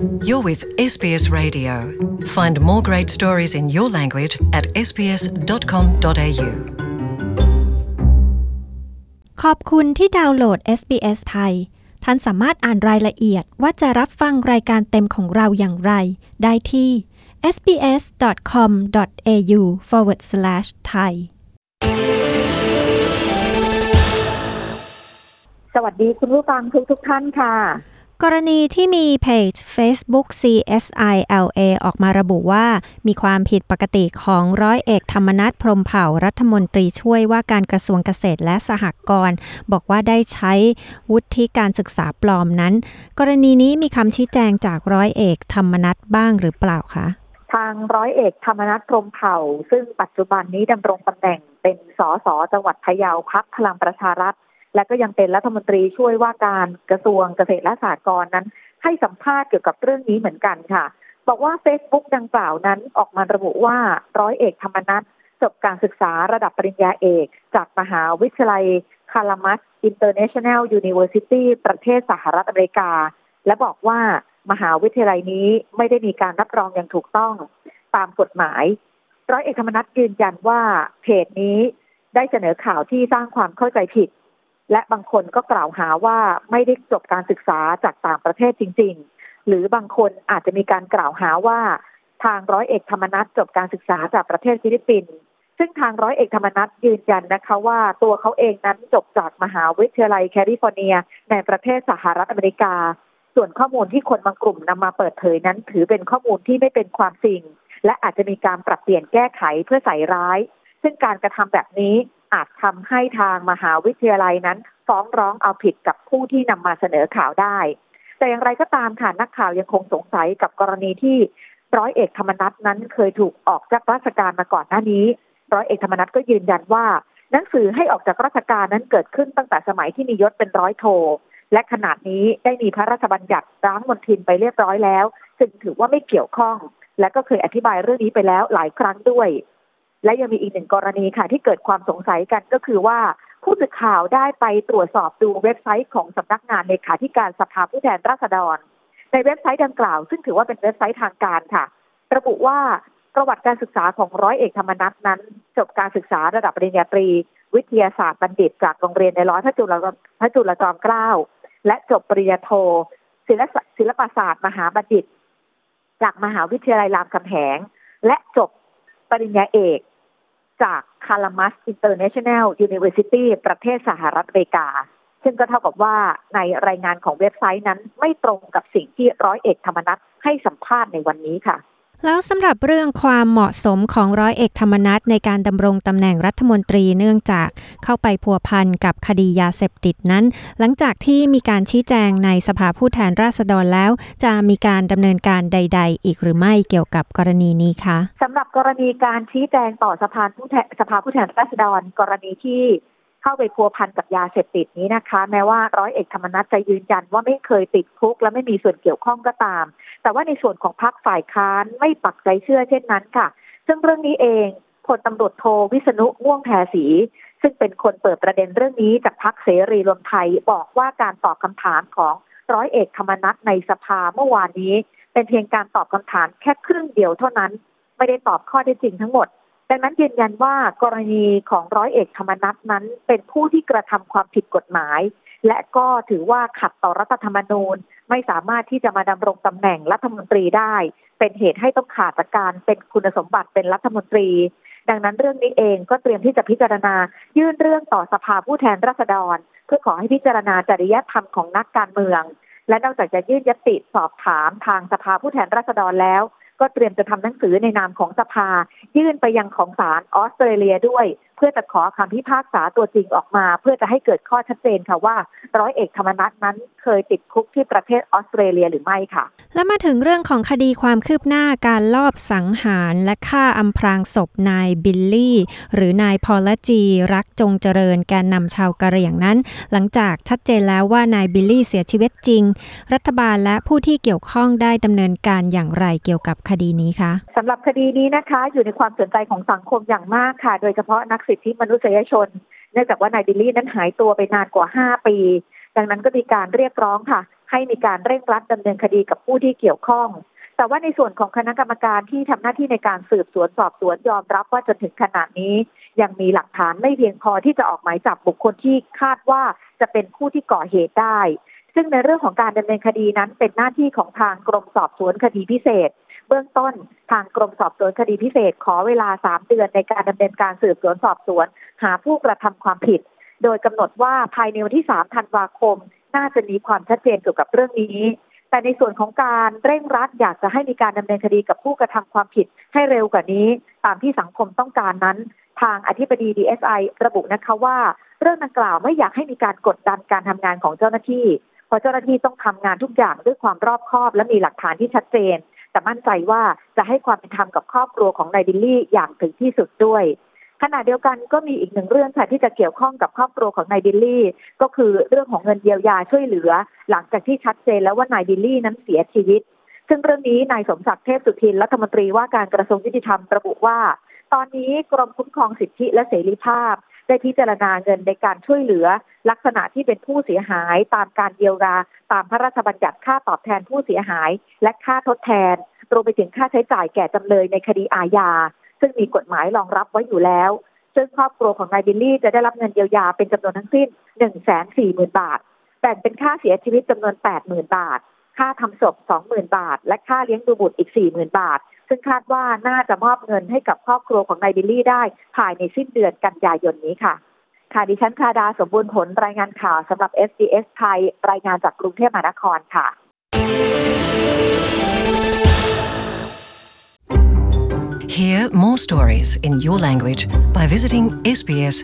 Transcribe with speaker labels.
Speaker 1: You're with SBS Radio. Find more great stories in your language at sbs.com.au.
Speaker 2: ขอบคุณที่ดาวน์โหลด SBS ไทย ท่านสามารถอ่านรายละเอียดว่าจะรับฟังรายการเต็มของเราอย่างไร ได้ที่ sbs.com.au forward slash thai
Speaker 3: สวัสดีคุณผู้ฟังทุกทุกๆท่านค่ะ
Speaker 2: กรณีที่มีเพจ Facebook CSILA ออกมาระบุว่า มีความผิดปกติของร้อยเอกธรรมนัฐพรมเผ่ารัฐมนตรีช่วยว่าการกระทรวงเกษตรและสหกรณ์บอกว่าได้ใช้วุฒิการศึกษาปลอมนั้น กรณีนี้มีคำชี้แจงจากร้อยเอกธรรมนัฐบ้างหรือเปล่าคะ
Speaker 3: ทางร้อยเอกธรรมนัฐพรมเผ่า ซึ่งปัจจุบันนี้ดำรงตำแหน่งเป็นสสจังหวัดพะเยาพรรคพลังประชารัฐ และก็ยังเป็นรัฐมนตรีช่วยว่าการกระทรวงเกษตรและสหกรณ์นั้น ให้สัมภาษณ์เกี่ยวกับเรื่องนี้เหมือนกันค่ะ บอกว่า Facebook ดังกล่าวนั้นออกมาระบุว่าร้อยเอกธรรมนัสจบการศึกษาระดับปริญญาเอก จากมหาวิทยาลัย Calamus International University ประเทศสหรัฐอเมริกา และบอกว่ามหาวิทยาลัยนี้ไม่ได้มีการรับรองอย่างถูกต้องตามกฎหมาย ร้อยเอกธรรมนัสยืนยันว่าเพจนี้ได้เสนอข่าวที่สร้างความเข้าใจผิด และบางคนก็กล่าวหาว่าไม่ได้จบการศึกษาจากต่างประเทศจริง ๆ หรือบางคนอาจจะมีการกล่าวหาว่า ทางร้อยเอกธรรมนัสจบการศึกษาจากประเทศฟิลิปปินส์ซึ่งทางร้อยเอกธรรมนัสยืนยันนะคะว่าตัวเขาเองนั้นจบจากมหาวิทยาลัยแคลิฟอร์เนีย ในประเทศสหรัฐอเมริกา ส่วนข้อมูลที่คนบางกลุ่มนำมาเปิดเผยนั้น ถือเป็นข้อมูลที่ไม่เป็นความจริง และอาจจะมีการปรับเปลี่ยนแก้ไขเพื่อใส่ร้าย ซึ่งการกระทำแบบนี้ อาจทำให้ทางมหาวิทยาลัยนั้น ฟ้องร้องเอาผิดกับผู้ที่นำมาเสนอข่าวได้ แต่อย่างไรก็ตามค่ะนักข่าวยังคงสงสัยกับกรณีที่ร้อยเอกธรรมนัฐนั้นเคยถูกออกจากราชการมาก่อนหน้านี้ ร้อยเอกธรรมนัฐก็ยืนยันว่า หนังสือให้ออกจากราชการนั้นเกิดขึ้นตั้งแต่สมัยที่มียศเป็นร้อยโท และขนาดนี้ได้มีพระราชบัญญัติร้างมณฑินไปเรียบร้อยแล้วจึงถือว่าไม่เกี่ยวข้อง และก็เคยอธิบายเรื่องนี้ไปแล้วหลายครั้งด้วย และยังมีอีกหนึ่งกรณีค่ะ ที่เกิดความสงสัยกันก็คือว่า ผู้สื่อข่าวได้ไปตรวจสอบดูเว็บไซต์ของสำนักงานเลขาธิการสภาผู้แทนราษฎร ในเว็บไซต์ดังกล่าว ซึ่งถือว่าเป็นเว็บไซต์ทางการค่ะ ระบุว่าประวัติการศึกษาของร้อยเอกธรรมนัฐนั้น จบการศึกษาระดับปริญญาตรี วิทยาศาสตรบัณฑิต จากโรงเรียนนายร้อยพระจุลพระจุลจอมเกล้าและจบปริญญาโทศิลปศิลปศาสตร์ มหาบัณฑิต จากมหาวิทยาลัยรามคำแหง และจบปริญญาเอก จาก Calamus International University ประเทศสหรัฐอเมริกา ซึ่งก็เท่ากับว่าในรายงานของเว็บไซต์นั้นไม่ตรงกับสิ่งที่ร้อยเอกธรรมนัสให้สัมภาษณ์ในวันนี้ค่ะ
Speaker 2: แล้วสำหรับเรื่องความเหมาะสมของร้อยเอกธรรมนัสในการดำรงตำแหน่งรัฐมนตรีเนื่องจากเข้าไปพัวพันกับคดียาเสพติดนั้น หลังจากที่มีการชี้แจงในสภาผู้แทนราษฎรแล้ว จะมีการดำเนินการใด ๆ อีกหรือไม่เกี่ยวกับกรณีนี้คะ
Speaker 3: สำหรับกรณีการชี้แจงต่อสภาผู้แทนสภาผู้แทนราษฎร กรณีที่ เข้าไปพัวพันกับยาเสพติดนี้นะคะ แม้ว่าร้อยเอกธรรมนัฐจะยืนยันว่าไม่เคยติดคุก และไม่มีส่วนเกี่ยวข้องก็ตาม แต่ว่าในส่วนของพรรคฝ่ายค้านไม่ปักใจเชื่อเช่นนั้นค่ะ ซึ่งเรื่องนี้เองพลตำรวจโทวิษณุม่วงแพรศรีซึ่งเป็นคนเปิดประเด็นเรื่องนี้จากพรรคเสรีรวมไทยบอกว่าการตอบคำถามของร้อยเอกธรรมนัฐในสภาเมื่อวานนี้ เป็นเพียงการตอบคำถามแค่ครึ่งเดียวเท่านั้น ไม่ได้ตอบข้อเท็จจริงทั้งหมด ดังนั้นยืนยันว่ากรณีของร้อยเอกธรรมนัฐนั้น เป็นผู้ที่กระทำความผิดกฎหมาย และก็ถือว่าขัดต่อรัฐธรรมนูญ ไม่สามารถที่จะมาดำรงตำแหน่งรัฐมนตรีได้ เป็นเหตุให้ต้องขาดจากการเป็นคุณสมบัติเป็นรัฐมนตรี ดังนั้นเรื่องนี้เองก็เตรียมที่จะพิจารณา ยื่นเรื่องต่อสภาผู้แทนราษฎร เพื่อขอให้พิจารณาจริยธรรมของนักการเมือง และนอกจากจะยื่นยติสอบถามทางสภาผู้แทนราษฎรแล้ว ก็เตรียมจะทำหนังสือในนามของสภา ยื่นไปยังของศาลออสเตรเลียด้วย พื่อจะขอคำพิพากษาตัวจริงออกมา เพื่อจะให้เกิดข้อชัดเจนค่ะว่า ร้อยเอกธรรมนัฐนั้นเคยติดคุกที่ประเทศออสเตรเลียหรือไม่ค่ะ
Speaker 2: และมาถึงเรื่องของคดีความคืบหน้าการลอบสังหารและฆ่าอำพรางศพนายบิลลี่ หรือนายพอลจีรักจงเจริญแกนนำชาวกะเหรี่ยงนั้น หลังจากชัดเจนแล้วว่านายบิลลี่เสียชีวิตจริง รัฐบาลและผู้ที่เกี่ยวข้องได้ดำเนินการอย่างไรเกี่ยวกับคดีนี้คะ
Speaker 3: สำหรับคดีนี้นะคะ อยู่ในความสนใจของสังคมอย่างมากค่ะ โดยเฉพาะนักสิทธิมนุษยชน เนื่องจากว่านายบิลลี่นั้นหายตัวไปนานกว่า 5 ปี ดังนั้นก็มีการเรียกร้องค่ะ ให้มีการเร่งรัดดำเนินคดีกับผู้ที่เกี่ยวข้อง แต่ว่าในส่วนของคณะกรรมการที่ทำหน้าที่ในการสืบสวนสอบสวนยอมรับว่าจนถึงขณะนี้ ยังมีหลักฐานไม่เพียงพอที่จะออกหมายจับบุคคลที่คาดว่าจะเป็นผู้ที่ก่อเหตุได้ ซึ่งในเรื่องของการดำเนินคดีนั้นเป็นหน้าที่ของทางกรมสอบสวนคดีพิเศษ เบื้องต้นทางกรมสอบสวนคดีพิเศษขอเวลา 3 เดือนในการดำเนินการสืบสวนสอบสวน หาผู้กระทำความผิด โดยกำหนดว่าภายในวันที่ 3 ธันวาคม น่าจะมีความชัดเจนเกี่ยวกับเรื่องนี้ แต่ในส่วนของการเร่งรัดอยากจะให้มีการดำเนินคดีกับผู้กระทำความผิดให้เร็วกว่านี้ ตามที่สังคมต้องการนั้น ทางอธิบดี DSI ระบุนะคะว่า เรื่องดังกล่าวไม่อยากให้มีการกดดันการทำงานของเจ้าหน้าที่เพราะเจ้าหน้าที่ต้องทำงานทุกอย่างด้วยความรอบคอบและมีหลักฐานที่ชัดเจน แต่มั่นใจว่าจะให้ความเป็นธรรมกับครอบครัวของนายบิลลี่อย่างถึงที่สุดด้วยขณะเดียวกันก็มีอีกหนึ่งเรื่องค่ะที่จะเกี่ยวข้องกับครอบครัวของนายบิลลี่ ก็คือเรื่องของเงินเยียวยาช่วยเหลือ หลังจากที่ชัดเจนแล้วว่านายบิลลี่นั้นเสียชีวิต ซึ่งเรื่องนี้นายสมศักดิ์เทพสุทินรัฐมนตรีว่าการกระทรวงยุติธรรมระบุว่า ตอนนี้กรมคุ้มครองสิทธิและเสรีภาพ ได้พิจารณาเงินในการช่วยเหลือ ลักษณะที่เป็นผู้เสียหาย ตามการเยียวยาตามพระราชบัญญัติค่าตอบแทนผู้เสียหาย และค่าทดแทนรวมไปถึงค่าใช้จ่ายแก่จำเลยในคดีอาญา ซึ่งมีกฎหมายรองรับไว้อยู่แล้ว ซึ่งครอบครัวของนายบิลลี่จะได้รับเงินเยียวยาเป็นจำนวนทั้งสิ้น 1 4 0 0 0 0 บาท แบ่งเป็นค่าเสียชีวิตจำนวน 80,000 บาท ค่าทำศพ 20,000 บาท และค่าเลี้ยงดูบุตรอีก 40,000 บาท ซึ่งคาดว่าน่าจะมอบเงินให้กับครอบครัวของนายบิลลี่ได้ภายในสิ้นเดือนกันยายนนี้ค่ะ ค่ะดิฉันคาดาสมบูรณ์ผลรายงานข่าวสำหรับ SBS ไทย รายงานจากกรุงเทพมหานครค่ะ
Speaker 1: Hear more stories in your language by visiting sbs.com.au.